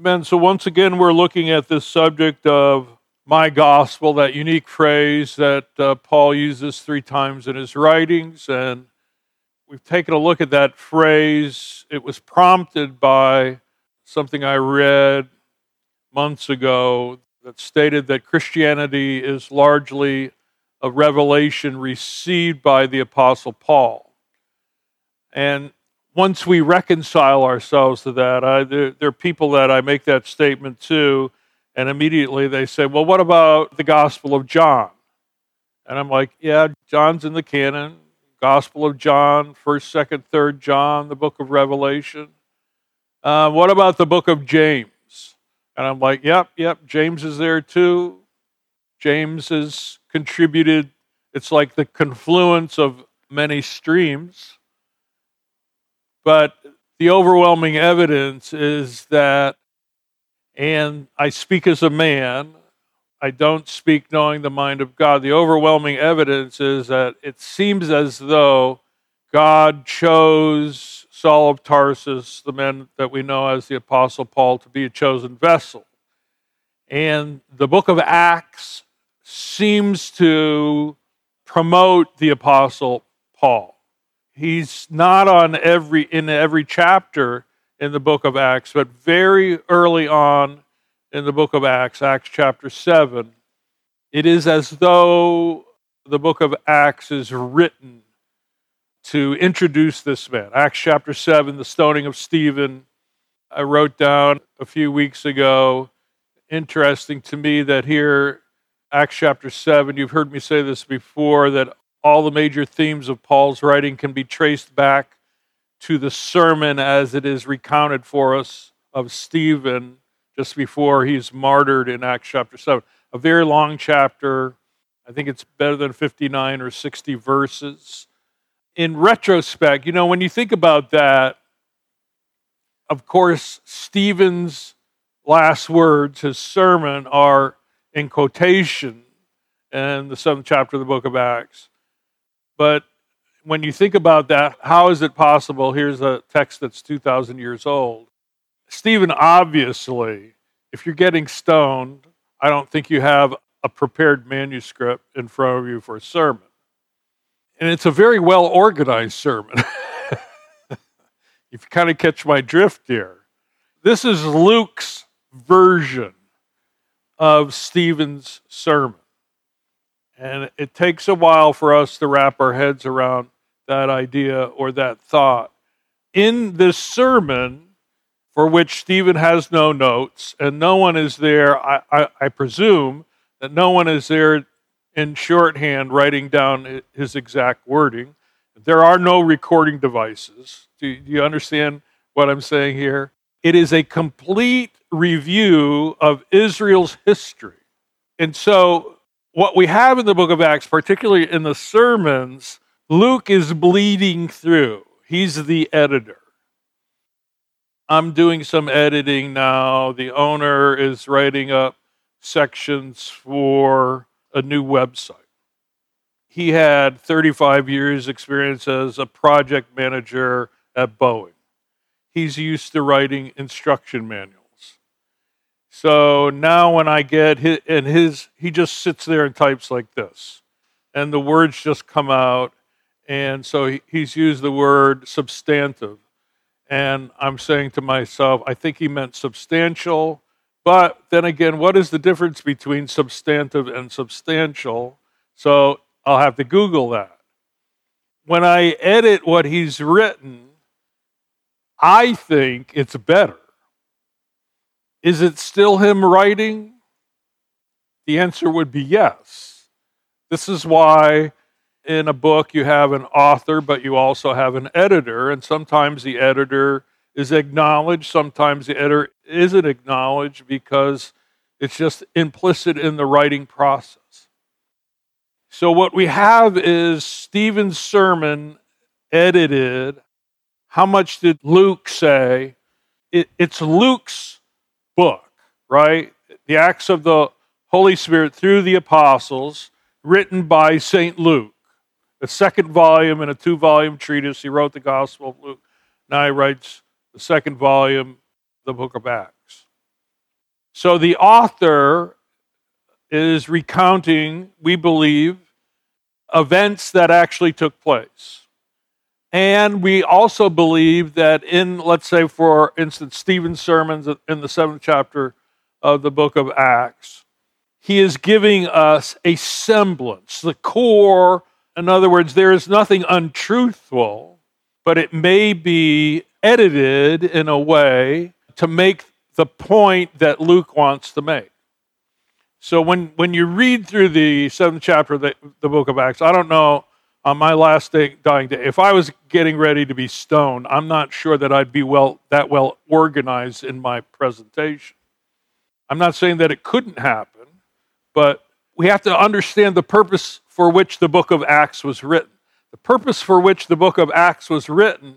Amen. So, once again, we're looking at this subject of my gospel, that unique phrase that uh, Paul uses three times in his writings. And we've taken a look at that phrase. It was prompted by something I read months ago that stated that Christianity is largely a revelation received by the Apostle Paul. And once we reconcile ourselves to that, I, there, there, are people that I make that statement to, and immediately they say, Well, what about the Gospel of John? And I'm like, Yeah, John's in the canon. Gospel of John, 1st, 2nd, 3rd John, the book of Revelation. Uh, what about the book of James? And I'm like, Yep, yep, James is there too. James has contributed, it's like the confluence of many streams. But the overwhelming evidence is that, and I speak as a man, I don't speak knowing the mind of God. The overwhelming evidence is that it seems as though God chose Saul of Tarsus, the man that we know as the Apostle Paul, to be a chosen vessel. And the book of Acts seems to promote the Apostle Paul he's not on every in every chapter in the book of Acts, but very early on in the book of Acts, Acts chapter 7, it is as though the book of Acts is written to introduce this man. Acts chapter 7, the stoning of Stephen, I wrote down a few weeks ago. Interesting to me that here, Acts chapter 7, you've heard me say this before, that all the major themes of Paul's writing can be traced back to the sermon as it is recounted for us of Stephen just before he's martyred in Acts chapter 7. A very long chapter. I think it's better than 59 or 60 verses. In retrospect, you know, when you think about that, of course, Stephen's last words, his sermon, are in quotation in the seventh chapter of the book of Acts. But when you think about that, how is it possible? Here's a text that's 2,000 years old. Stephen, obviously, if you're getting stoned, I don't think you have a prepared manuscript in front of you for a sermon. And it's a very well organized sermon. if you kind of catch my drift here, this is Luke's version of Stephen's sermon. And it takes a while for us to wrap our heads around that idea or that thought. In this sermon, for which Stephen has no notes, and no one is there, I, I, I presume that no one is there in shorthand writing down his exact wording. There are no recording devices. Do, do you understand what I'm saying here? It is a complete review of Israel's history. And so what we have in the book of Acts, particularly in the sermons, Luke is bleeding through. He's the editor. I'm doing some editing now. The owner is writing up sections for a new website. He had 35 years experience as a project manager at Boeing. He's used to writing instruction manuals. So now when I get his, and his, he just sits there and types like this, and the words just come out. And so he, he's used the word substantive. And I'm saying to myself, I think he meant substantial. But then again, what is the difference between substantive and substantial? So I'll have to Google that. When I edit what he's written, I think it's better. Is it still him writing? The answer would be yes. This is why in a book you have an author, but you also have an editor, and sometimes the editor is acknowledged, sometimes the editor isn't acknowledged because it's just implicit in the writing process. So, what we have is Stephen's sermon edited. How much did Luke say? It, it's Luke's book, right? The Acts of the Holy Spirit through the apostles, written by St. Luke. The second volume in a two volume treatise. He wrote the Gospel of Luke. Now he writes the second volume, the book of Acts. So the author is recounting, we believe, events that actually took place. And we also believe that in, let's say, for instance, Stephen's sermons in the seventh chapter of the book of Acts, he is giving us a semblance, the core. In other words, there is nothing untruthful, but it may be edited in a way to make the point that Luke wants to make. So when, when you read through the seventh chapter of the, the book of Acts, I don't know on my last day, dying day, if I was getting ready to be stoned, I'm not sure that I'd be well that well organized in my presentation. I'm not saying that it couldn't happen, but we have to understand the purpose for which the book of Acts was written. The purpose for which the book of Acts was written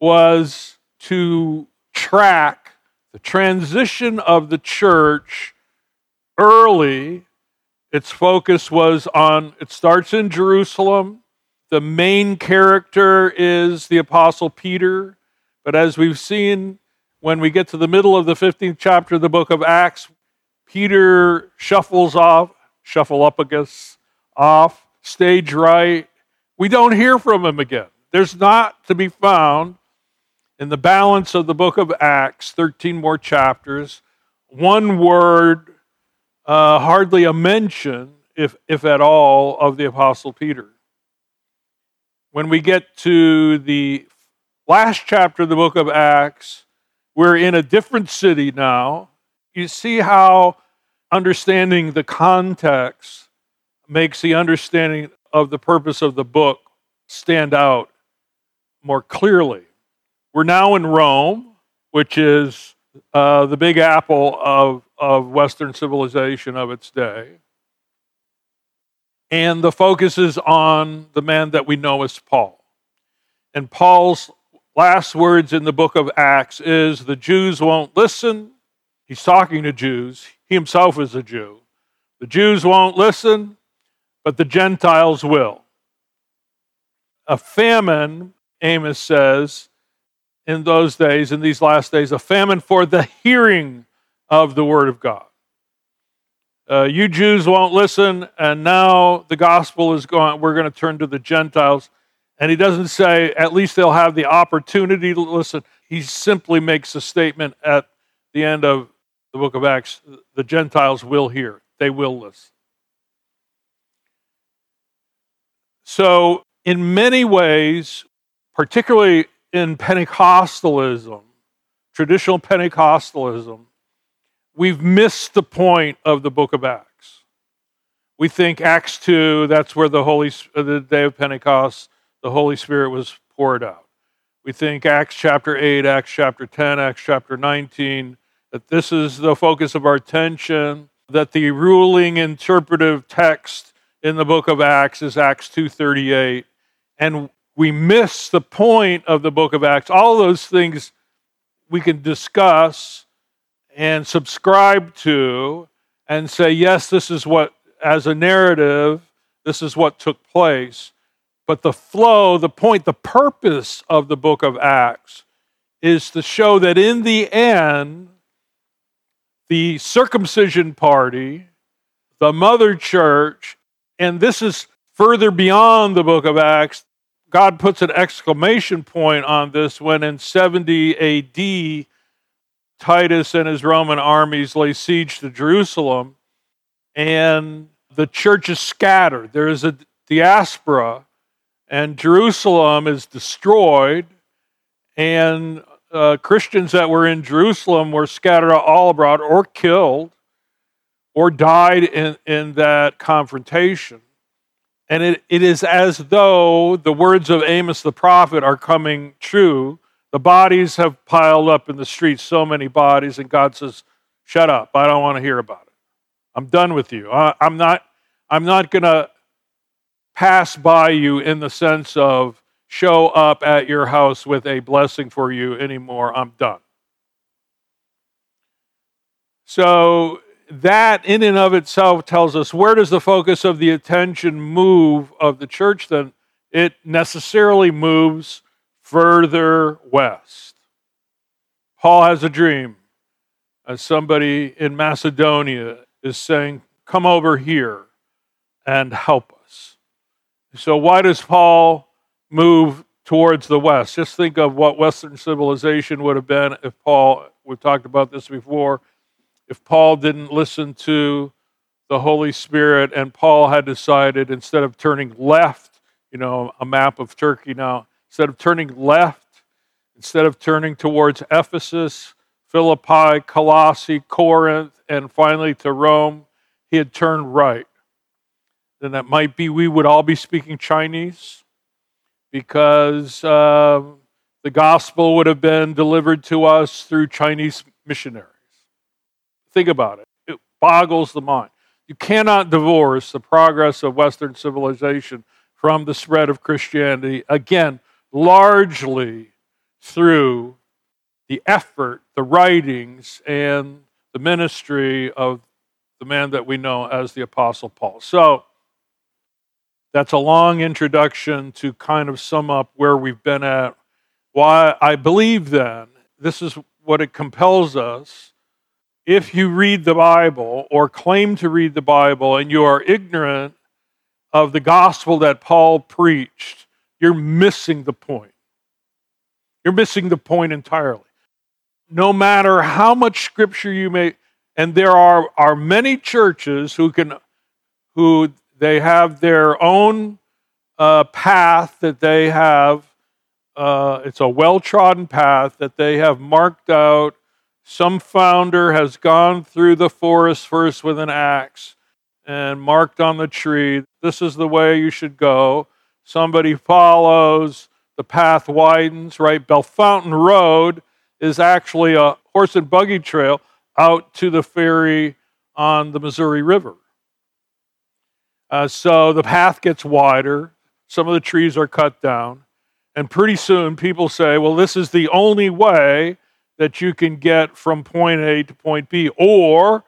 was to track the transition of the church early, its focus was on, it starts in Jerusalem. The main character is the Apostle Peter. But as we've seen, when we get to the middle of the 15th chapter of the book of Acts, Peter shuffles off, shuffle-upagus, off, stage right. We don't hear from him again. There's not to be found in the balance of the book of Acts, 13 more chapters, one word uh, hardly a mention, if, if at all, of the Apostle Peter. When we get to the last chapter of the book of Acts, we're in a different city now. You see how understanding the context makes the understanding of the purpose of the book stand out more clearly. We're now in Rome, which is uh, the big apple of, of Western civilization of its day. And the focus is on the man that we know as Paul. And Paul's last words in the book of Acts is the Jews won't listen. He's talking to Jews. He himself is a Jew. The Jews won't listen, but the Gentiles will. A famine, Amos says, in those days, in these last days, a famine for the hearing of the Word of God. Uh, you Jews won't listen, and now the gospel is going, we're going to turn to the Gentiles. And he doesn't say, at least they'll have the opportunity to listen. He simply makes a statement at the end of the book of Acts the Gentiles will hear, they will listen. So, in many ways, particularly in Pentecostalism, traditional Pentecostalism, we've missed the point of the book of Acts. We think Acts 2, that's where the Holy uh, the day of Pentecost, the Holy Spirit was poured out. We think Acts chapter 8, Acts chapter 10, Acts chapter 19, that this is the focus of our attention, that the ruling interpretive text in the book of Acts is Acts 2:38. And we miss the point of the book of Acts. All those things we can discuss and subscribe to and say, yes, this is what, as a narrative, this is what took place. But the flow, the point, the purpose of the book of Acts is to show that in the end, the circumcision party, the mother church, and this is further beyond the book of Acts, God puts an exclamation point on this when in 70 AD, Titus and his Roman armies lay siege to Jerusalem, and the church is scattered. There is a diaspora, and Jerusalem is destroyed, and uh, Christians that were in Jerusalem were scattered all abroad or killed or died in, in that confrontation. And it, it is as though the words of Amos the prophet are coming true. The bodies have piled up in the streets, so many bodies, and God says, Shut up. I don't want to hear about it. I'm done with you. I, I'm not, I'm not going to pass by you in the sense of show up at your house with a blessing for you anymore. I'm done. So that in and of itself tells us where does the focus of the attention move of the church then it necessarily moves further west paul has a dream as somebody in Macedonia is saying, Come over here and help us. So, why does Paul move towards the West? Just think of what Western civilization would have been if Paul, we've talked about this before, if Paul didn't listen to the Holy Spirit and Paul had decided instead of turning left, you know, a map of Turkey now, instead of turning left, instead of turning towards Ephesus, Philippi, Colossae, Corinth, and finally to Rome, he had turned right. Then that might be we would all be speaking Chinese because uh, the gospel would have been delivered to us through Chinese missionaries. Think about it, it boggles the mind. You cannot divorce the progress of Western civilization from the spread of Christianity, again, largely through the effort, the writings, and the ministry of the man that we know as the Apostle Paul. So, that's a long introduction to kind of sum up where we've been at. Why I believe then, this is what it compels us. If you read the Bible or claim to read the Bible and you are ignorant of the gospel that Paul preached, you're missing the point. You're missing the point entirely no matter how much scripture you may and there are, are many churches who can who they have their own uh, path that they have uh, it's a well-trodden path that they have marked out some founder has gone through the forest first with an axe and marked on the tree this is the way you should go somebody follows the path widens right Bellefontaine road is actually a horse and buggy trail out to the ferry on the Missouri River. Uh, so the path gets wider, some of the trees are cut down, and pretty soon people say, well, this is the only way that you can get from point A to point B, or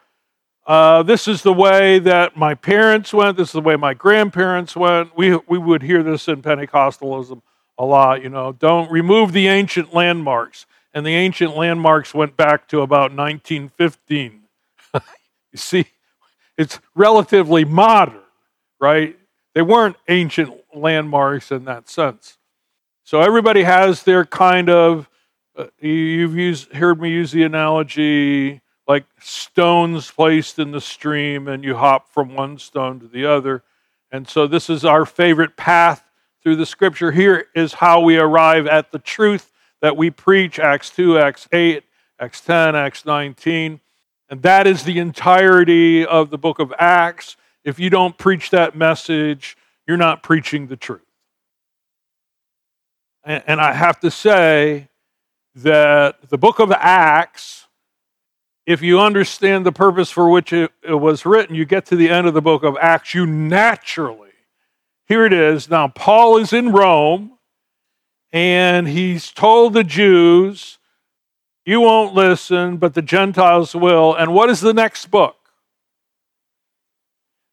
uh, this is the way that my parents went, this is the way my grandparents went. We, we would hear this in Pentecostalism a lot, you know, don't remove the ancient landmarks and the ancient landmarks went back to about 1915. you see, it's relatively modern, right? They weren't ancient landmarks in that sense. So everybody has their kind of, Uh, you've used, heard me use the analogy like stones placed in the stream and you hop from one stone to the other. And so this is our favorite path through the scripture. Here is how we arrive at the truth that we preach Acts 2, Acts 8, Acts 10, Acts 19. And that is the entirety of the book of Acts. If you don't preach that message, you're not preaching the truth. And, and I have to say that the book of Acts, if you understand the purpose for which it, it was written, you get to the end of the book of Acts, you naturally, here it is. Now, Paul is in Rome and he's told the Jews, You won't listen, but the Gentiles will. And what is the next book?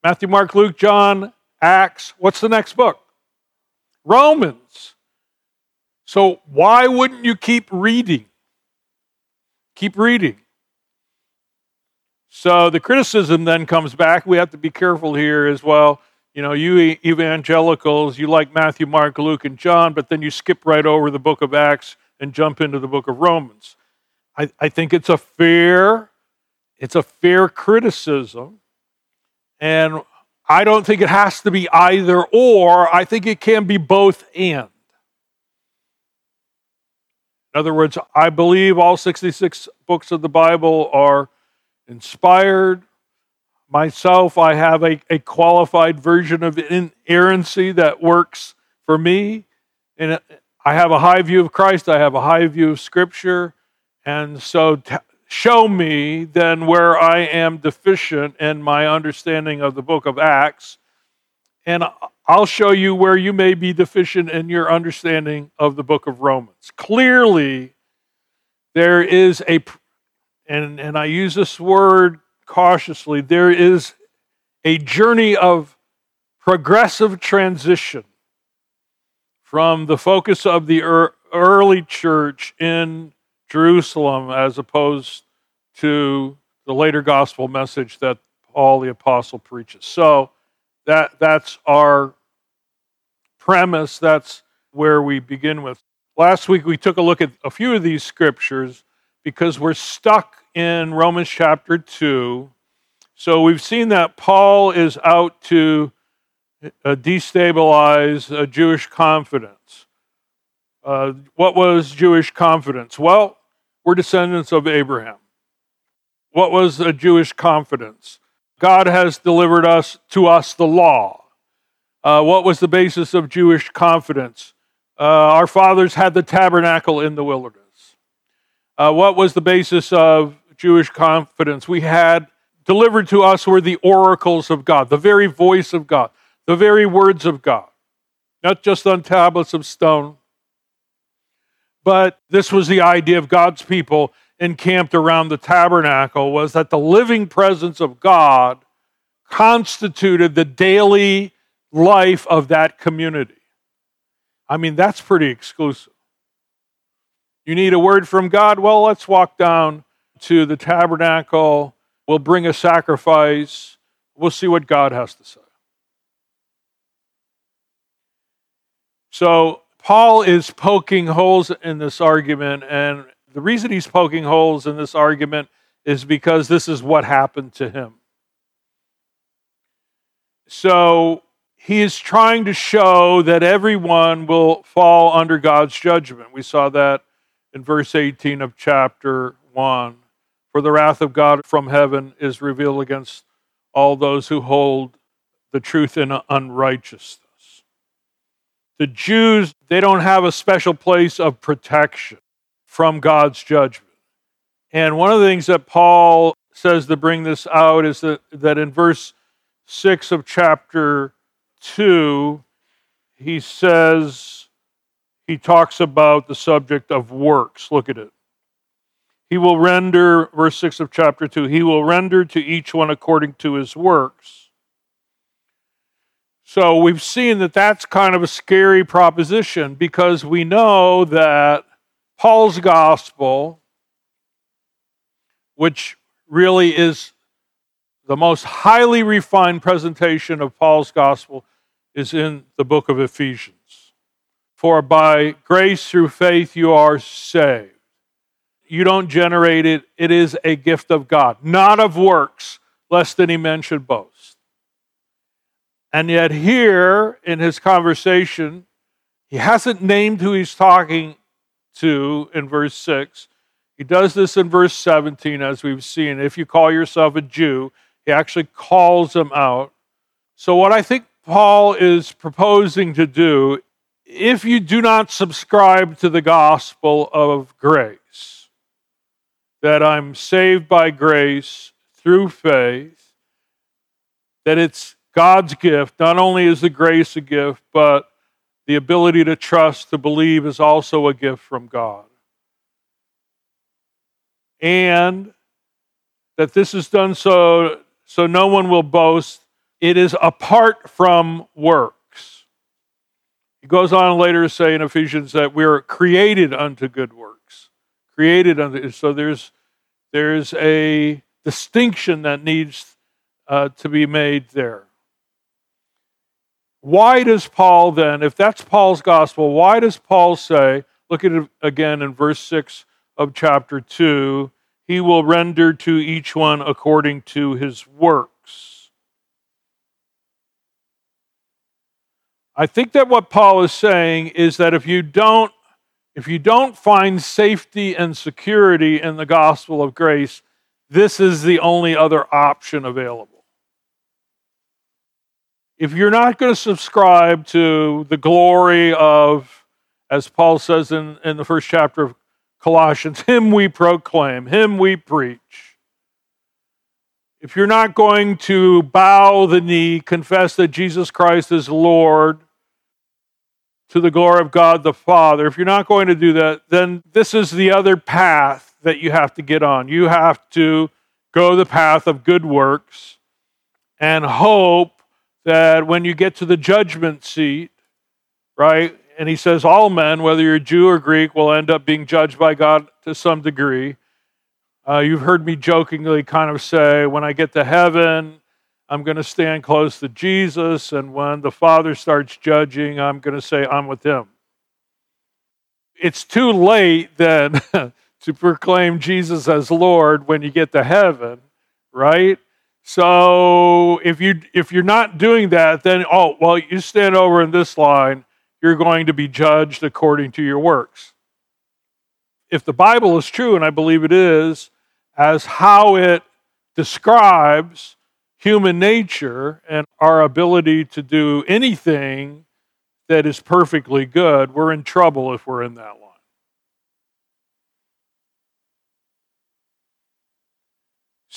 Matthew, Mark, Luke, John, Acts. What's the next book? Romans. So why wouldn't you keep reading? Keep reading. So the criticism then comes back. We have to be careful here as well you know, you evangelicals, you like Matthew, Mark, Luke, and John, but then you skip right over the book of Acts and jump into the book of Romans. I, I think it's a fair, it's a fair criticism. And I don't think it has to be either or. I think it can be both and. In other words, I believe all 66 books of the Bible are inspired, Myself, I have a, a qualified version of inerrancy that works for me. And I have a high view of Christ, I have a high view of Scripture. And so, t- show me then where I am deficient in my understanding of the book of Acts. And I'll show you where you may be deficient in your understanding of the book of Romans. Clearly, there is a, and, and I use this word cautiously, there is a journey of progressive transition from the focus of the early church in Jerusalem as opposed to the later gospel message that Paul the apostle preaches. So that that's our premise. That's where we begin with. Last week we took a look at a few of these scriptures because we're stuck in Romans chapter 2. So we've seen that Paul is out to uh, destabilize uh, Jewish confidence. Uh, what was Jewish confidence? Well, we're descendants of Abraham. What was a Jewish confidence? God has delivered us to us the law. Uh, what was the basis of Jewish confidence? Uh, our fathers had the tabernacle in the wilderness. Uh, what was the basis of Jewish confidence? We had delivered to us were the oracles of God, the very voice of God, the very words of God, not just on tablets of stone. But this was the idea of God's people encamped around the tabernacle was that the living presence of God constituted the daily life of that community. I mean, that's pretty exclusive. You need a word from God? Well, let's walk down to the tabernacle. We'll bring a sacrifice. We'll see what God has to say. So, Paul is poking holes in this argument, and the reason he's poking holes in this argument is because this is what happened to him. So he is trying to show that everyone will fall under God's judgment. We saw that in verse 18 of chapter 1. For the wrath of God from heaven is revealed against all those who hold the truth in unrighteousness. The Jews, they don't have a special place of protection from God's judgment. And one of the things that Paul says to bring this out is that, that in verse 6 of chapter 2, he says, he talks about the subject of works. Look at it. He will render, verse 6 of chapter 2, he will render to each one according to his works. So we've seen that that's kind of a scary proposition because we know that Paul's gospel, which really is the most highly refined presentation of Paul's gospel, is in the book of Ephesians. For by grace through faith you are saved. You don't generate it, it is a gift of God, not of works, lest any man should boast. And yet, here in his conversation, he hasn't named who he's talking 2 in verse 6. He does this in verse 17, as we've seen. If you call yourself a Jew, he actually calls them out. So, what I think Paul is proposing to do, if you do not subscribe to the gospel of grace, that I'm saved by grace through faith, that it's God's gift, not only is the grace a gift, but the ability to trust, to believe is also a gift from God. And that this is done so, so no one will boast. It is apart from works. He goes on later to say in Ephesians that we're created unto good works. Created unto so there's there's a distinction that needs uh, to be made there. Why does Paul then, if that's Paul's gospel, why does Paul say, look at it again in verse 6 of chapter 2, he will render to each one according to his works? I think that what Paul is saying is that if you don't if you don't find safety and security in the gospel of grace, this is the only other option available if you're not going to subscribe to the glory of, as Paul says in, in the first chapter of Colossians, Him we proclaim, Him we preach. If you're not going to bow the knee, confess that Jesus Christ is Lord to the glory of God the Father, if you're not going to do that, then this is the other path that you have to get on. You have to go the path of good works and hope that when you get to the judgment seat, right, and he says all men, whether you're Jew or Greek, will end up being judged by God to some degree. Uh, you've heard me jokingly kind of say, when I get to heaven, I'm going to stand close to Jesus, and when the Father starts judging, I'm going to say, I'm with him. It's too late then to proclaim Jesus as Lord when you get to heaven, right? So if you if you're not doing that, then oh well, you stand over in this line, you're going to be judged according to your works. If the Bible is true, and I believe it is, as how it describes human nature and our ability to do anything that is perfectly good, we're in trouble if we're in that line.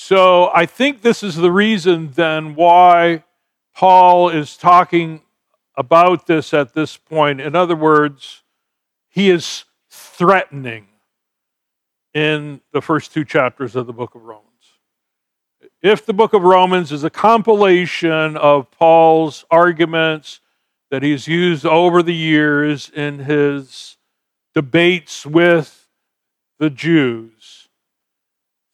So I think this is the reason then why Paul is talking about this at this point. In other words, he is threatening in the first two chapters of the book of Romans. If the book of Romans is a compilation of Paul's arguments that he's used over the years in his debates with the Jews,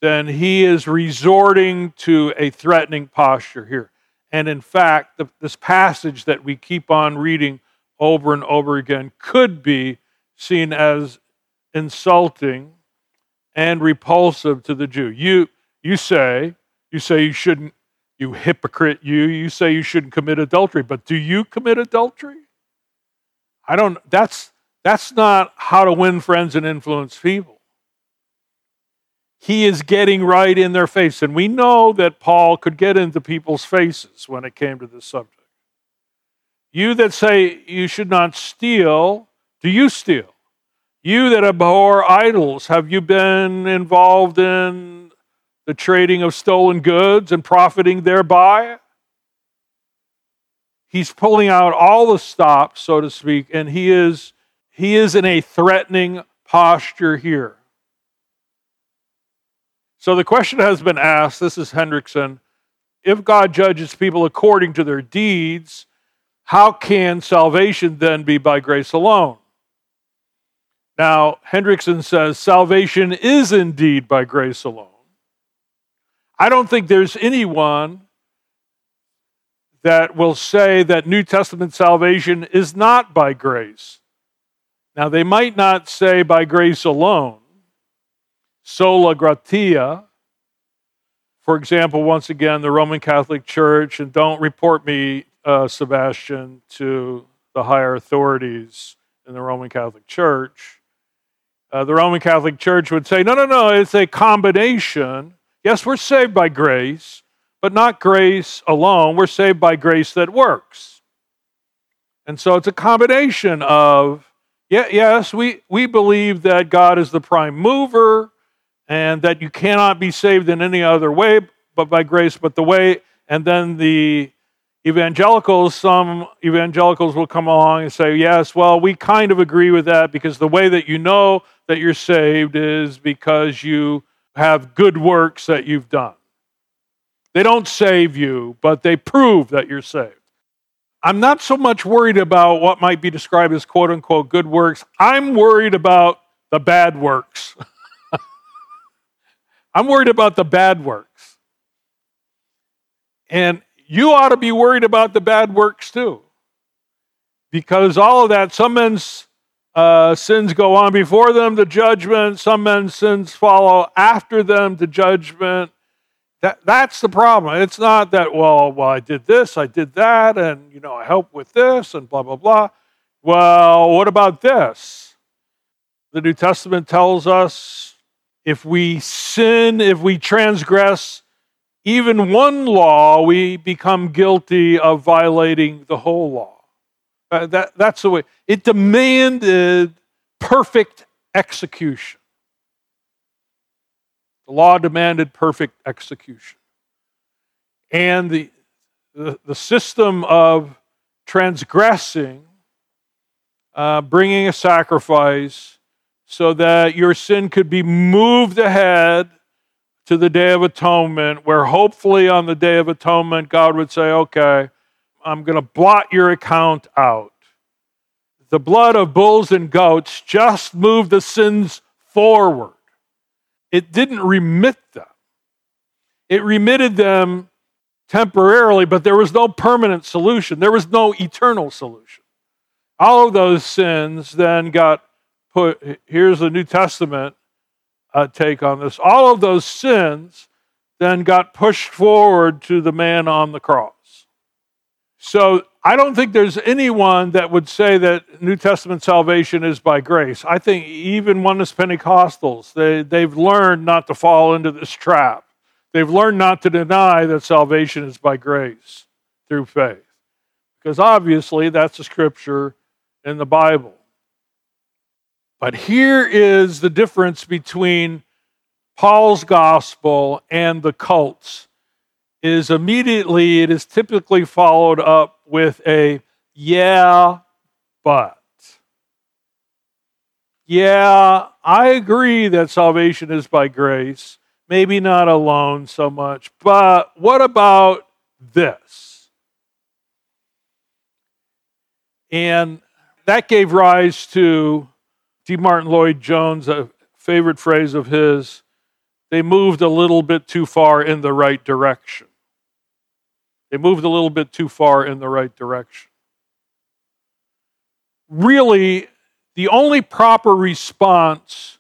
then he is resorting to a threatening posture here. And in fact, the, this passage that we keep on reading over and over again could be seen as insulting and repulsive to the Jew. You, you say, you say you shouldn't, you hypocrite, you, you say you shouldn't commit adultery, but do you commit adultery? I don't, that's, that's not how to win friends and influence people he is getting right in their face. And we know that Paul could get into people's faces when it came to this subject. You that say you should not steal, do you steal? You that abhor idols, have you been involved in the trading of stolen goods and profiting thereby? He's pulling out all the stops, so to speak, and he is he is in a threatening posture here. So the question has been asked this is Hendriksen if God judges people according to their deeds, how can salvation then be by grace alone? Now, Hendriksen says salvation is indeed by grace alone. I don't think there's anyone that will say that New Testament salvation is not by grace. Now, they might not say by grace alone, sola gratia. For example, once again, the Roman Catholic Church, and don't report me, uh, Sebastian, to the higher authorities in the Roman Catholic Church. Uh, the Roman Catholic Church would say, no, no, no, it's a combination. Yes, we're saved by grace, but not grace alone. We're saved by grace that works. And so it's a combination of, yeah, yes, we, we believe that God is the prime mover, and that you cannot be saved in any other way but by grace, but the way, and then the evangelicals, some evangelicals will come along and say, Yes, well, we kind of agree with that because the way that you know that you're saved is because you have good works that you've done. They don't save you, but they prove that you're saved. I'm not so much worried about what might be described as quote unquote good works. I'm worried about the bad works. I'm worried about the bad works. And you ought to be worried about the bad works too. Because all of that, some men's uh, sins go on before them to judgment, some men's sins follow after them to judgment. That, that's the problem. It's not that, well, well, I did this, I did that, and you know, I helped with this, and blah, blah, blah. Well, what about this? The New Testament tells us if we sin, if we transgress even one law, we become guilty of violating the whole law. Uh, that, that's the way. It demanded perfect execution. The law demanded perfect execution. And the, the, the system of transgressing, uh, bringing a sacrifice, so that your sin could be moved ahead to the Day of Atonement, where hopefully on the Day of Atonement, God would say, okay, I'm going to blot your account out. The blood of bulls and goats just moved the sins forward. it didn't remit them. It remitted them temporarily, but there was no permanent solution. There was no eternal solution. All of those sins then got put, here's the New Testament uh, take on this. All of those sins then got pushed forward to the man on the cross. So I don't think there's anyone that would say that New Testament salvation is by grace. I think even one oneness Pentecostals, they, they've learned not to fall into this trap. They've learned not to deny that salvation is by grace through faith. Because obviously that's a scripture in the Bible. But here is the difference between Paul's gospel and the cults is immediately it is typically followed up with a yeah, but. Yeah, I agree that salvation is by grace, maybe not alone so much. But what about this? And that gave rise to D. Martyn Lloyd Jones, a favorite phrase of his. They moved a little bit too far in the right direction. They moved a little bit too far in the right direction. Really, the only proper response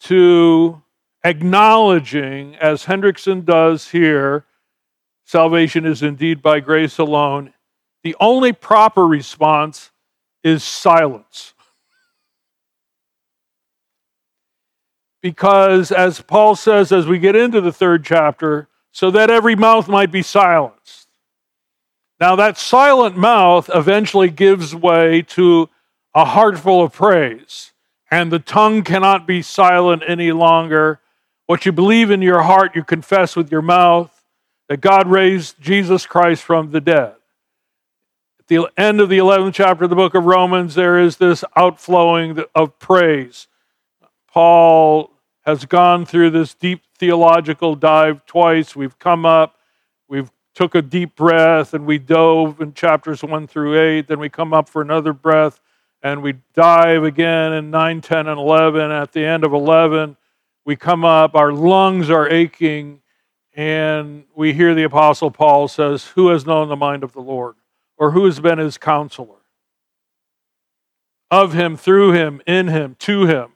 to acknowledging, as Hendriksen does here, salvation is indeed by grace alone, the only proper response is silence. Because, as Paul says as we get into the third chapter, so that every mouth might be silenced. Now, that silent mouth eventually gives way to a heart full of praise, and the tongue cannot be silent any longer what you believe in your heart, you confess with your mouth that God raised Jesus Christ from the dead. At the end of the 11th chapter of the book of Romans, there is this outflowing of praise. Paul has gone through this deep theological dive twice. We've come up, we've took a deep breath, and we dove in chapters 1 through 8. Then we come up for another breath, and we dive again in 9, 10, and 11. At the end of 11, we come up, our lungs are aching, and we hear the Apostle Paul says, Who has known the mind of the Lord? Or who has been his counselor? Of him, through him, in him, to him,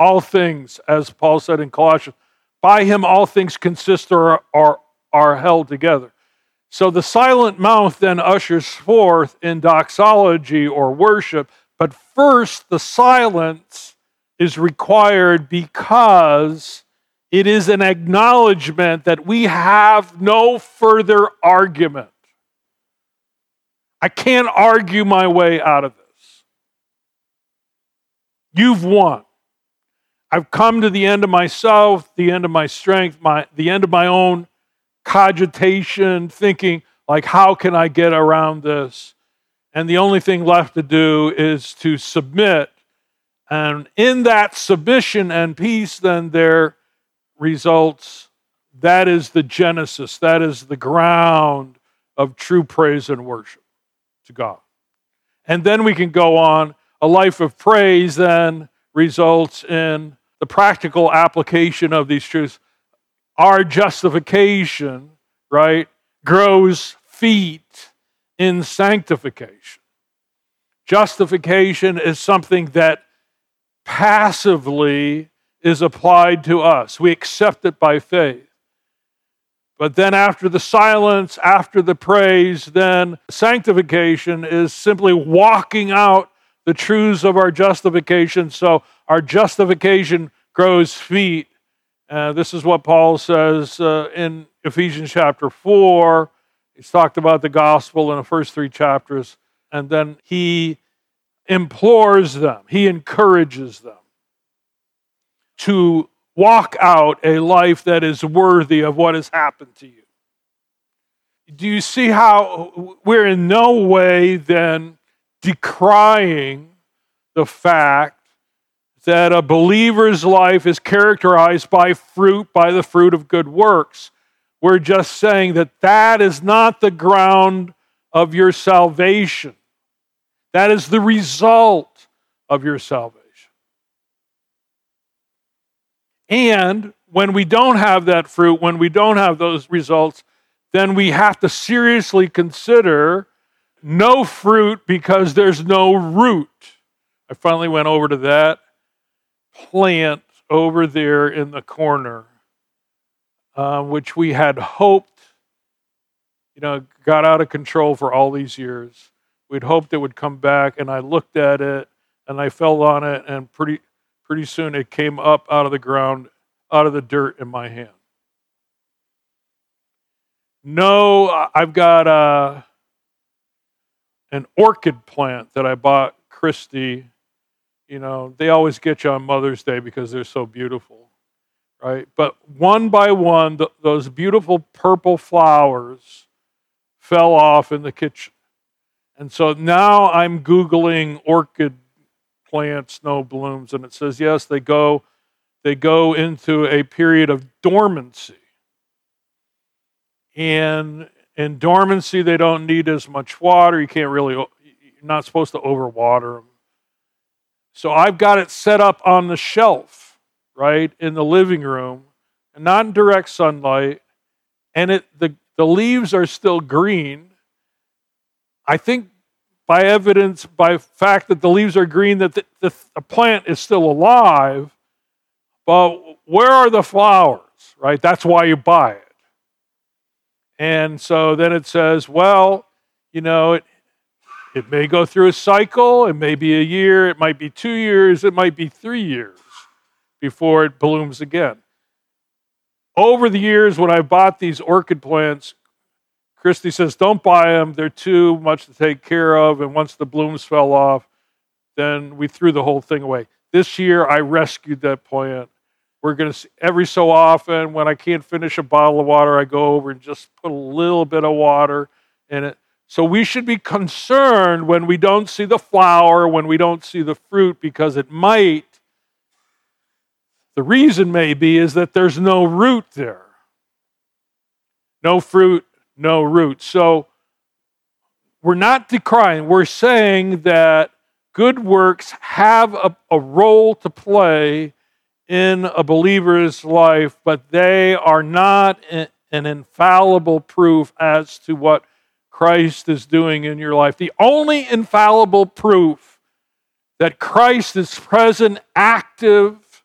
all things, as Paul said in Colossians, by him all things consist or are, are held together. So the silent mouth then ushers forth in doxology or worship, but first the silence is required because it is an acknowledgement that we have no further argument. I can't argue my way out of this. You've won. I've come to the end of myself, the end of my strength, my, the end of my own cogitation, thinking, like, how can I get around this? And the only thing left to do is to submit and in that submission and peace, then there results that is the genesis, that is the ground of true praise and worship to God. And then we can go on. A life of praise then results in the practical application of these truths. Our justification, right, grows feet in sanctification. Justification is something that passively is applied to us. We accept it by faith. But then, after the silence, after the praise, then sanctification is simply walking out the truths of our justification. So, our justification grows feet. Uh, this is what Paul says uh, in Ephesians chapter 4. He's talked about the gospel in the first three chapters. And then he implores them, he encourages them to walk out a life that is worthy of what has happened to you. Do you see how we're in no way then decrying the fact that a believer's life is characterized by fruit, by the fruit of good works? We're just saying that that is not the ground of your salvation. That is the result of your salvation. And when we don't have that fruit, when we don't have those results, then we have to seriously consider no fruit because there's no root. I finally went over to that plant over there in the corner, uh, which we had hoped, you know, got out of control for all these years. We'd hoped it would come back, and I looked at it and I fell on it, and pretty pretty soon it came up out of the ground, out of the dirt in my hand. No, I've got a, uh, an orchid plant that I bought Christy. You know, they always get you on Mother's Day because they're so beautiful, right? But one by one, th- those beautiful purple flowers fell off in the kitchen. And so now I'm Googling orchid plants, no blooms, and it says, yes, they go, they go into a period of dormancy. And in dormancy, they don't need as much water. You can't really, you're not supposed to overwater them. So I've got it set up on the shelf, right, in the living room, in direct sunlight. And it the, the leaves are still green I think by evidence, by fact that the leaves are green, that the, the, the plant is still alive. But where are the flowers, right? That's why you buy it. And so then it says, well, you know, it, it may go through a cycle. It may be a year. It might be two years. It might be three years before it blooms again. Over the years, when I bought these orchid plants, Christy says, Don't buy them. They're too much to take care of. And once the blooms fell off, then we threw the whole thing away. This year, I rescued that plant. We're going to, every so often, when I can't finish a bottle of water, I go over and just put a little bit of water in it. So we should be concerned when we don't see the flower, when we don't see the fruit, because it might, the reason may be, is that there's no root there. No fruit, no root. So we're not decrying, we're saying that good works have a, a role to play in a believer's life, but they are not an infallible proof as to what Christ is doing in your life. The only infallible proof that Christ is present, active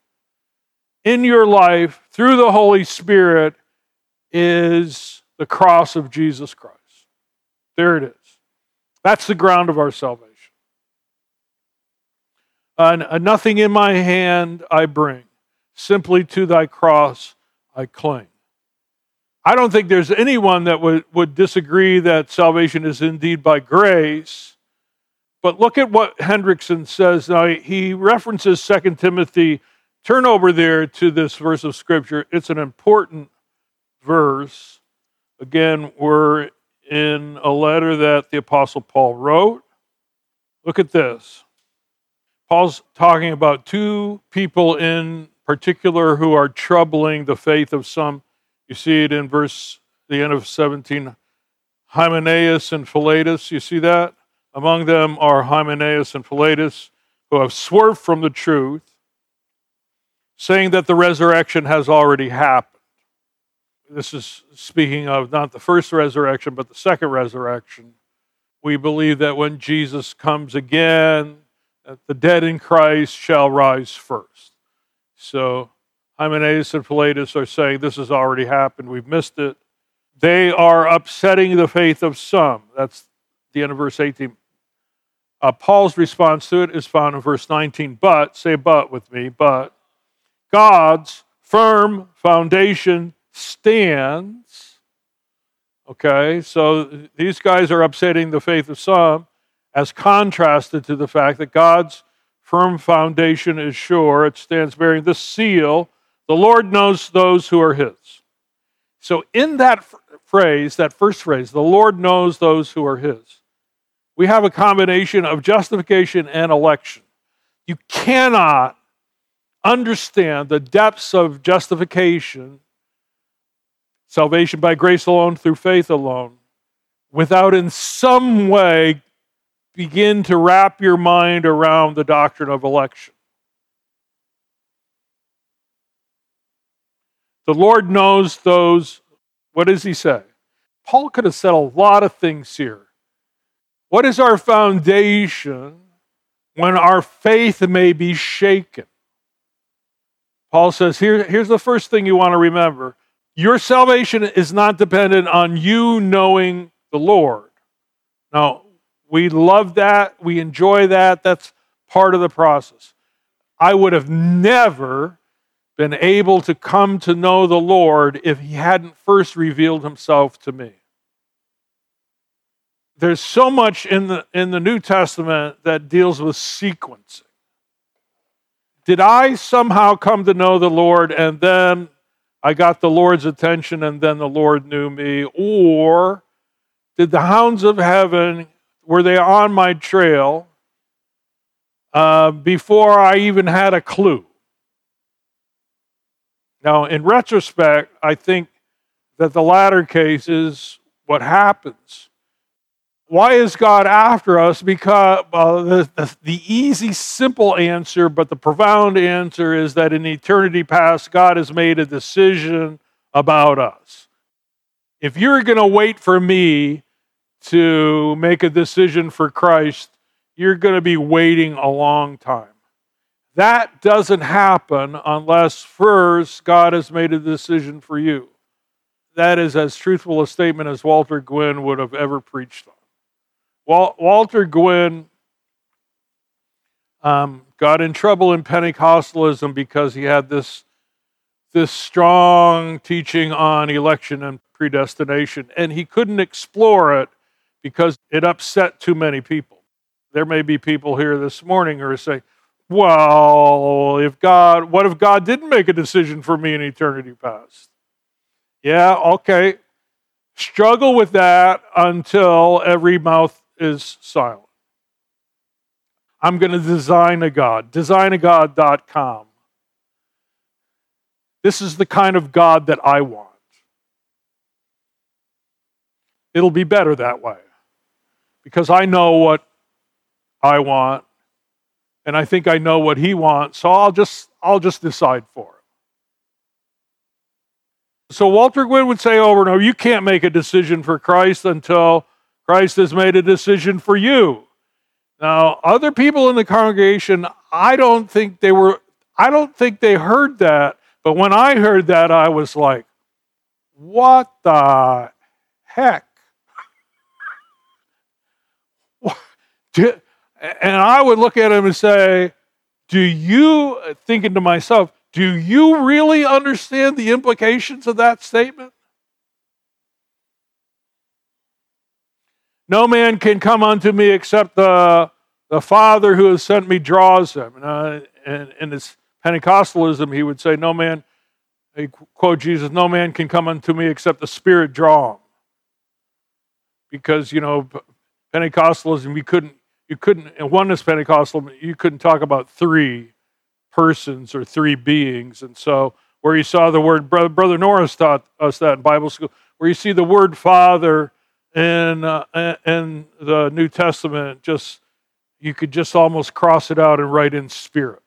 in your life through the Holy Spirit is the cross of Jesus Christ. There it is. That's the ground of our salvation. And uh, nothing in my hand I bring, simply to thy cross I cling. I don't think there's anyone that would, would disagree that salvation is indeed by grace. But look at what Hendriksen says. Now, he references 2 Timothy. Turn over there to this verse of Scripture. It's an important verse. Again, we're in a letter that the Apostle Paul wrote. Look at this. Paul's talking about two people in particular who are troubling the faith of some. You see it in verse the end of 17. Hymenaeus and Philetus, you see that? Among them are Hymenaeus and Philetus, who have swerved from the truth, saying that the resurrection has already happened. This is speaking of not the first resurrection, but the second resurrection. We believe that when Jesus comes again, that the dead in Christ shall rise first. So Hymenaeus and Philetus are saying this has already happened. We've missed it. They are upsetting the faith of some. That's the end of verse 18. Uh, Paul's response to it is found in verse 19. But, say but with me, but God's firm foundation stands. Okay, so these guys are upsetting the faith of some as contrasted to the fact that God's firm foundation is sure. It stands bearing the seal. The Lord knows those who are his. So, in that phrase, that first phrase, the Lord knows those who are his, we have a combination of justification and election. You cannot understand the depths of justification salvation by grace alone, through faith alone, without in some way begin to wrap your mind around the doctrine of election. The Lord knows those. What does he say? Paul could have said a lot of things here. What is our foundation when our faith may be shaken? Paul says, Here, here's the first thing you want to remember your salvation is not dependent on you knowing the Lord. Now, we love that, we enjoy that, that's part of the process. I would have never been able to come to know the Lord if he hadn't first revealed himself to me. There's so much in the, in the New Testament that deals with sequencing. Did I somehow come to know the Lord and then I got the Lord's attention and then the Lord knew me? Or did the hounds of heaven, were they on my trail uh, before I even had a clue? Now, in retrospect, I think that the latter case is what happens. Why is God after us? Because uh, the, the, the easy, simple answer, but the profound answer is that in eternity past, God has made a decision about us. If you're going to wait for me to make a decision for Christ, you're going to be waiting a long time. That doesn't happen unless first God has made a decision for you. That is as truthful a statement as Walter Gwynn would have ever preached on. Walter Gwynn um, got in trouble in Pentecostalism because he had this, this strong teaching on election and predestination, and he couldn't explore it because it upset too many people. There may be people here this morning who are saying, well, if God, what if God didn't make a decision for me in eternity past? Yeah, okay. Struggle with that until every mouth is silent. I'm going to design a God, designagod.com. This is the kind of God that I want. It'll be better that way because I know what I want and I think I know what he wants, so I'll just I'll just decide for him. So Walter Gwynn would say over and over, you can't make a decision for Christ until Christ has made a decision for you. Now, other people in the congregation, I don't think they were I don't think they heard that, but when I heard that I was like, what the heck? And I would look at him and say, Do you, thinking to myself, do you really understand the implications of that statement? No man can come unto me except the, the Father who has sent me draws them. Uh, and in his Pentecostalism, he would say, No man, he quote Jesus, no man can come unto me except the Spirit draw him. Because, you know, Pentecostalism, we couldn't you couldn't in oneness Pentecostal you couldn't talk about three persons or three beings, and so where you saw the word brother, brother Norris taught us that in Bible school, where you see the word Father in uh, in the New Testament, just you could just almost cross it out and write in Spirit.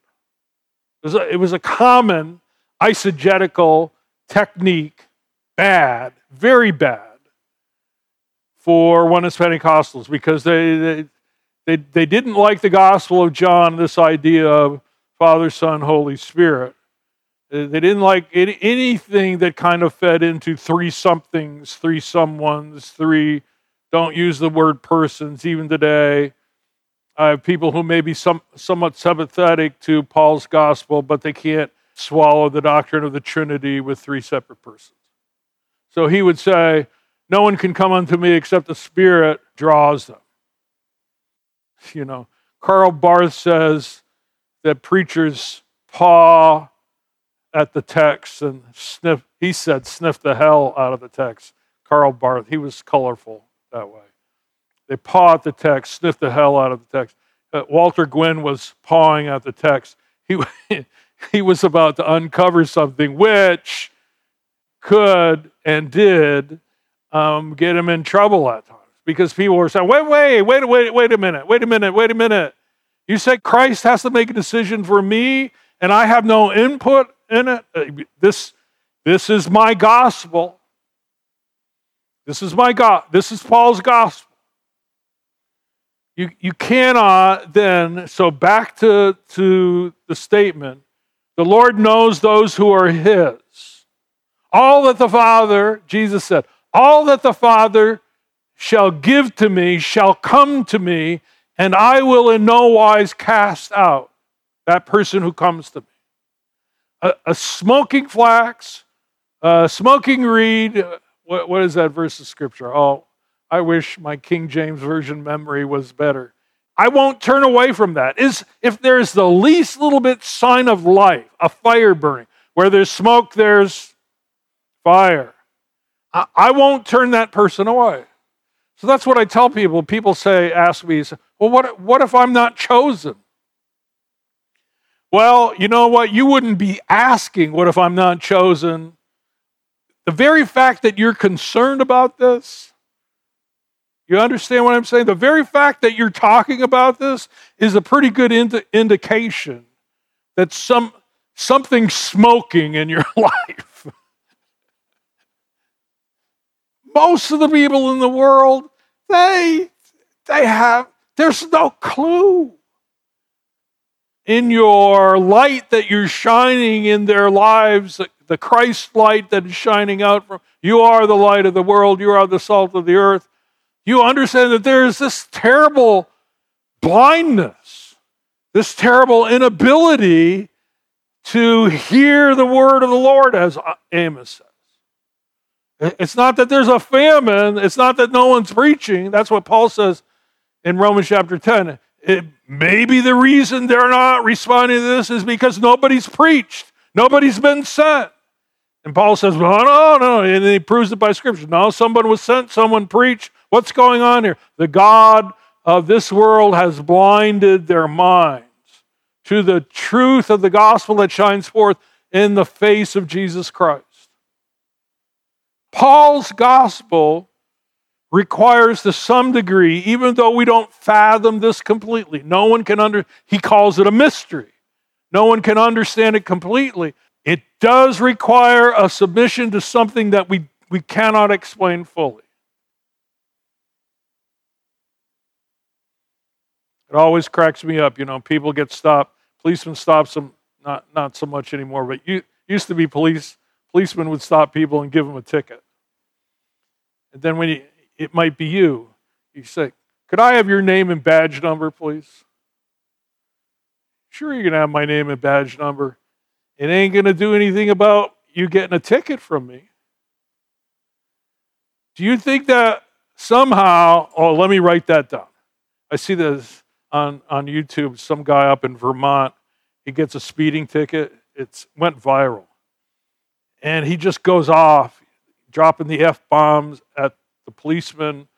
It was a, it was a common eisegetical technique, bad, very bad for oneness Pentecostals because they, they they, they didn't like the Gospel of John, this idea of Father, Son, Holy Spirit. They didn't like anything that kind of fed into three somethings, three someones, three, don't use the word persons even today. I have people who may be some, somewhat sympathetic to Paul's gospel, but they can't swallow the doctrine of the Trinity with three separate persons. So he would say, No one can come unto me except the Spirit draws them. You know, Karl Barth says that preachers paw at the text and sniff, he said, sniff the hell out of the text. Karl Barth, he was colorful that way. They paw at the text, sniff the hell out of the text. Uh, Walter Gwynn was pawing at the text. He, he was about to uncover something which could and did um, get him in trouble at times because people were saying, wait, wait, wait, wait, wait a minute, wait a minute, wait a minute. You said Christ has to make a decision for me and I have no input in it? Uh, this, This is my gospel. This is my God. This is Paul's gospel. You, you cannot then, so back to, to the statement the Lord knows those who are His. All that the Father, Jesus said, all that the Father shall give to me shall come to me, and I will in no wise cast out that person who comes to me. A, a smoking flax, a smoking reed, uh, what, what is that verse of scripture? Oh, I wish my King James Version memory was better. I won't turn away from that. Is if there's the least little bit sign of life, a fire burning, where there's smoke, there's fire. I, I won't turn that person away. So that's what I tell people. People say, ask me, well, what, what if I'm not chosen? Well, you know what? You wouldn't be asking, what if I'm not chosen? The very fact that you're concerned about this, you understand what I'm saying? The very fact that you're talking about this is a pretty good ind- indication that some something's smoking in your life. Most of the people in the world, they they have there's no clue in your light that you're shining in their lives, the Christ light that is shining out from you are the light of the world, you are the salt of the earth you understand that there is this terrible blindness, this terrible inability to hear the word of the Lord, as Amos says. It's not that there's a famine, it's not that no one's preaching. That's what Paul says in Romans chapter 10. It, maybe the reason they're not responding to this is because nobody's preached, nobody's been sent. And Paul says, No, no, no, and he proves it by scripture. No, someone was sent, someone preached, What's going on here? The God of this world has blinded their minds to the truth of the gospel that shines forth in the face of Jesus Christ. Paul's gospel requires to some degree, even though we don't fathom this completely, no one can under he calls it a mystery. No one can understand it completely. It does require a submission to something that we, we cannot explain fully. It always cracks me up. You know, people get stopped. Policemen stop them, not not so much anymore, but you used to be police. Policemen would stop people and give them a ticket. And then when you, it might be you, you say, "Could I have your name and badge number, please?" Sure, you can have my name and badge number. It ain't gonna do anything about you getting a ticket from me. Do you think that somehow? Oh, let me write that down. I see this on, on YouTube, some guy up in Vermont, he gets a speeding ticket. It went viral. And he just goes off, dropping the F bombs at the policeman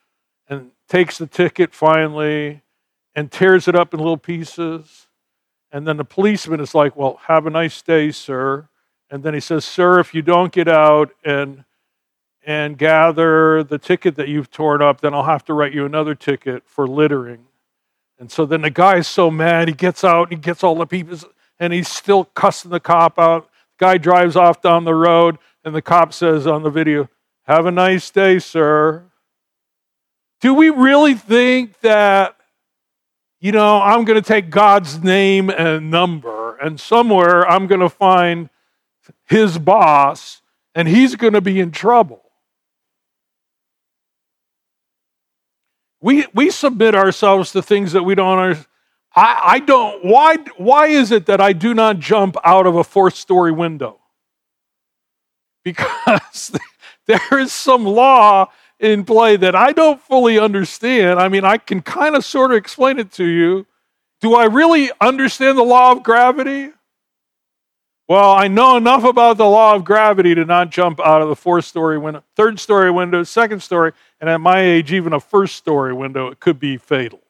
and takes the ticket finally and tears it up in little pieces. And then the policeman is like, Well, have a nice day, sir. And then he says, Sir, if you don't get out and and gather the ticket that you've torn up, then I'll have to write you another ticket for littering. And so then the guy's so mad, he gets out, and he gets all the people, and he's still cussing the cop out. Guy drives off down the road, and the cop says on the video, Have a nice day, sir. Do we really think that, you know, I'm going to take God's name and number, and somewhere I'm going to find his boss, and he's going to be in trouble? We, we submit ourselves to things that we don't. I, I don't, why, why is it that I do not jump out of a fourth story window? Because there is some law in play that I don't fully understand. I mean, I can kind of sort of explain it to you. Do I really understand the law of gravity? Well, I know enough about the law of gravity to not jump out of the fourth story window, third story window, second story, and at my age, even a first story window, it could be fatal.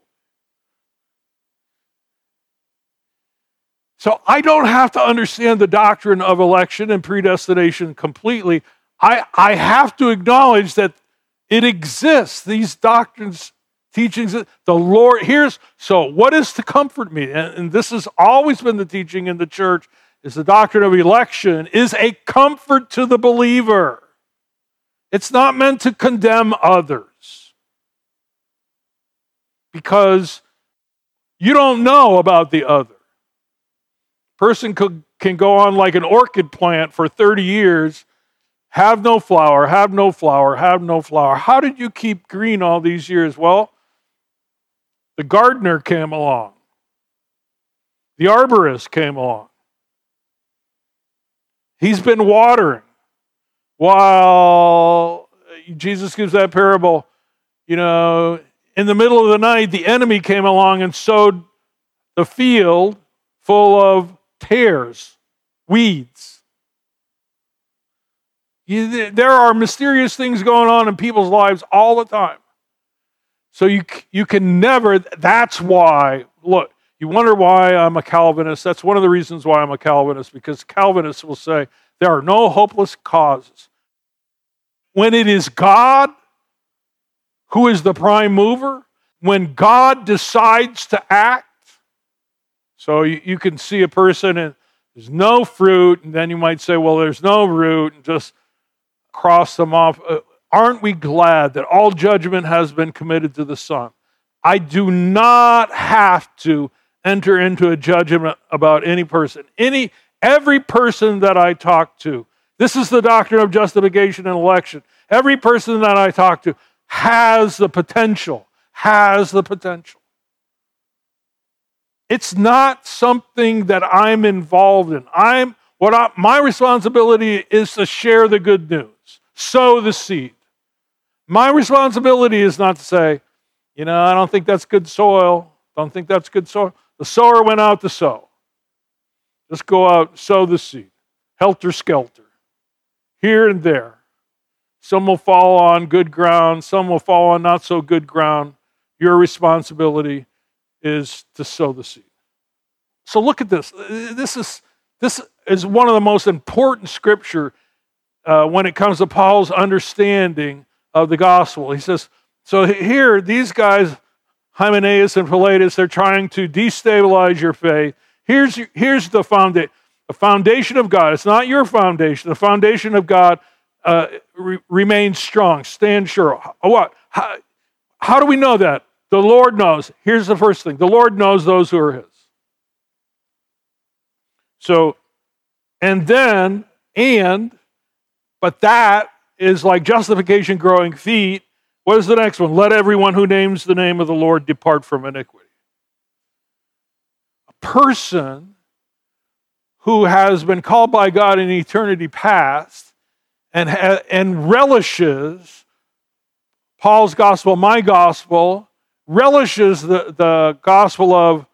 So I don't have to understand the doctrine of election and predestination completely. I, I have to acknowledge that it exists, these doctrines, teachings. The Lord, here's so what is to comfort me? And, and this has always been the teaching in the church is the doctrine of election is a comfort to the believer. It's not meant to condemn others because you don't know about the other. Person could, can go on like an orchid plant for 30 years, have no flower, have no flower, have no flower. How did you keep green all these years? Well, the gardener came along, the arborist came along. He's been watering while Jesus gives that parable. You know, in the middle of the night, the enemy came along and sowed the field full of tares, weeds. There are mysterious things going on in people's lives all the time. So you, you can never, that's why, look, you wonder why I'm a Calvinist. That's one of the reasons why I'm a Calvinist, because Calvinists will say there are no hopeless causes. When it is God who is the prime mover, when God decides to act, so you, you can see a person and there's no fruit, and then you might say, well, there's no root, and just cross them off. Uh, aren't we glad that all judgment has been committed to the Son? I do not have to enter into a judgment about any person. Any every person that I talk to. This is the doctrine of justification and election. Every person that I talk to has the potential, has the potential. It's not something that I'm involved in. I'm what I, my responsibility is to share the good news, sow the seed. My responsibility is not to say, you know, I don't think that's good soil. Don't think that's good soil. The sower went out to sow. Just go out, sow the seed, helter skelter, here and there. Some will fall on good ground, some will fall on not so good ground. Your responsibility is to sow the seed. So look at this. This is, this is one of the most important scripture uh, when it comes to Paul's understanding of the gospel. He says, so here, these guys, Hymenaeus and Philetus, they're trying to destabilize your faith. Here's, here's the foundation. The foundation of God. It's not your foundation. The foundation of God uh, re- remains strong. Stand sure. What? How, how do we know that? The Lord knows. Here's the first thing the Lord knows those who are His. So, and then, and, but that is like justification growing feet. What is the next one? Let everyone who names the name of the Lord depart from iniquity. A person who has been called by God in eternity past and, and relishes Paul's gospel, my gospel, relishes the, the gospel of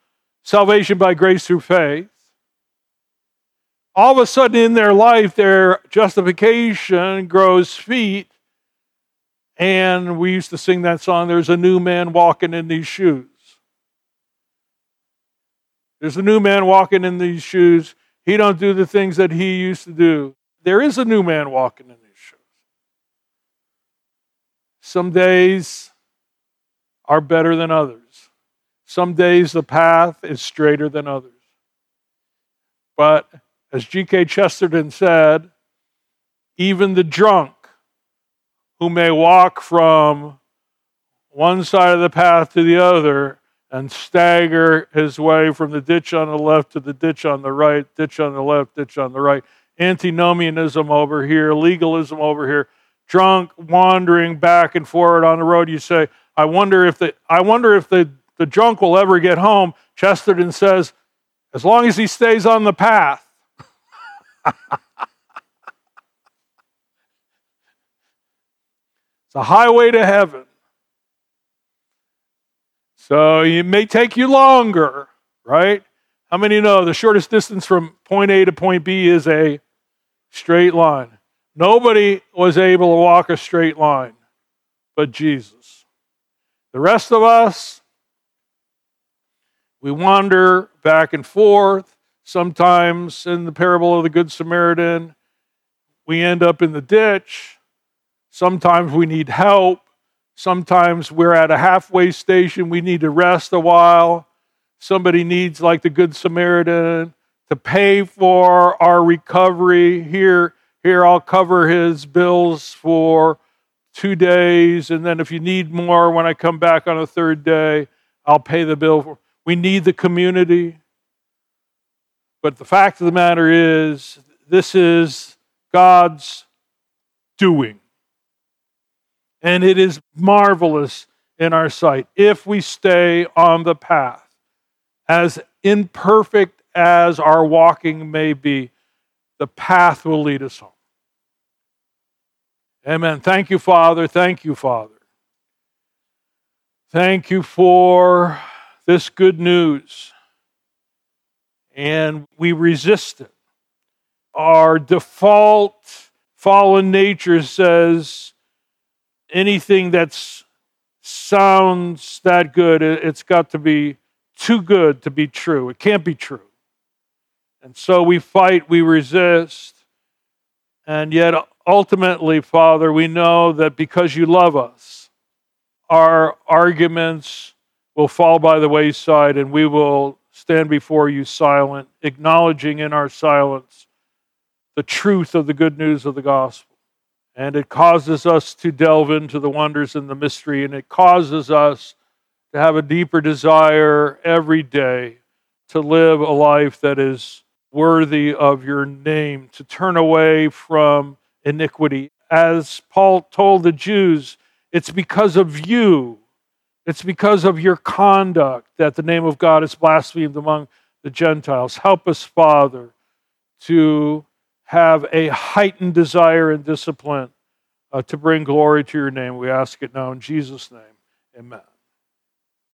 salvation by grace through faith, all of a sudden in their life, their justification grows feet. And we used to sing that song, There's a New Man Walking in These Shoes. There's a new man walking in these shoes. He don't do the things that he used to do. There is a new man walking in these shoes. Some days are better than others. Some days the path is straighter than others. But as G.K. Chesterton said, even the drunk who may walk from one side of the path to the other and stagger his way from the ditch on the left to the ditch on the right, ditch on the left, ditch on the right, antinomianism over here, legalism over here, drunk, wandering back and forward on the road. You say, I wonder if the I wonder if the, the drunk will ever get home. Chesterton says, as long as he stays on the path. it's a highway to heaven. So it may take you longer, right? How many know the shortest distance from point A to point B is a straight line? Nobody was able to walk a straight line but Jesus. The rest of us, we wander back and forth. Sometimes in the parable of the Good Samaritan, we end up in the ditch. Sometimes we need help. Sometimes we're at a halfway station. We need to rest a while. Somebody needs, like the Good Samaritan, to pay for our recovery. Here, here I'll cover his bills for two days, and then if you need more when I come back on a third day, I'll pay the bill. We need the community. But the fact of the matter is, this is God's doing. And it is marvelous in our sight if we stay on the path. As imperfect as our walking may be, the path will lead us home. Amen. Thank you, Father. Thank you, Father. Thank you for this good news. And we resist it. Our default fallen nature says anything that sounds that good, it's got to be too good to be true. It can't be true. And so we fight, we resist. And yet, ultimately, Father, we know that because you love us, our arguments will fall by the wayside and we will stand before you silent, acknowledging in our silence the truth of the good news of the gospel. And it causes us to delve into the wonders and the mystery, and it causes us to have a deeper desire every day to live a life that is worthy of your name, to turn away from iniquity. As Paul told the Jews, it's because of you, it's because of your conduct that the name of God is blasphemed among the Gentiles. Help us, Father, to have a heightened desire and discipline uh, to bring glory to your name. We ask it now in Jesus' name. Amen.